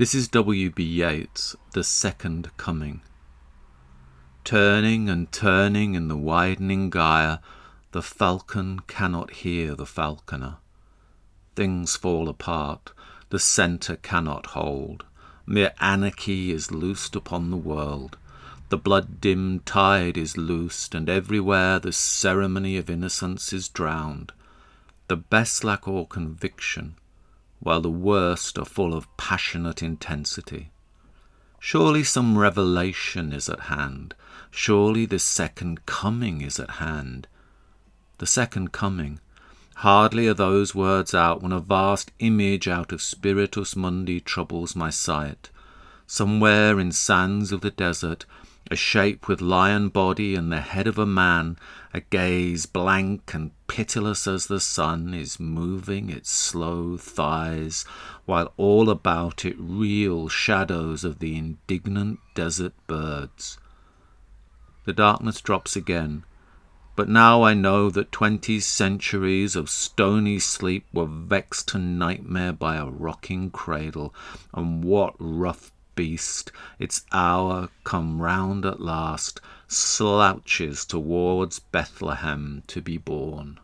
This is W.B. Yeats' The Second Coming. Turning and turning in the widening gyre, the falcon cannot hear the falconer. Things fall apart, the centre cannot hold. Mere anarchy is loosed upon the world. The blood dimmed tide is loosed, and everywhere the ceremony of innocence is drowned. The best lack all conviction, while the worst are full of passionate intensity. Surely some revelation is at hand. Surely the second coming is at hand. The second coming. Hardly are those words out when a vast image out of Spiritus Mundi troubles my sight. Somewhere in sands of the desert, a shape with lion body and the head of a man, a gaze blank and pitiless as the sun, is moving its slow thighs, while all about it reel shadows of the indignant desert birds. The darkness drops again, but now I know that twenty centuries of stony sleep were vexed to nightmare by a rocking cradle, and what rough beast, its hour come round at last, slouches towards Bethlehem to be born.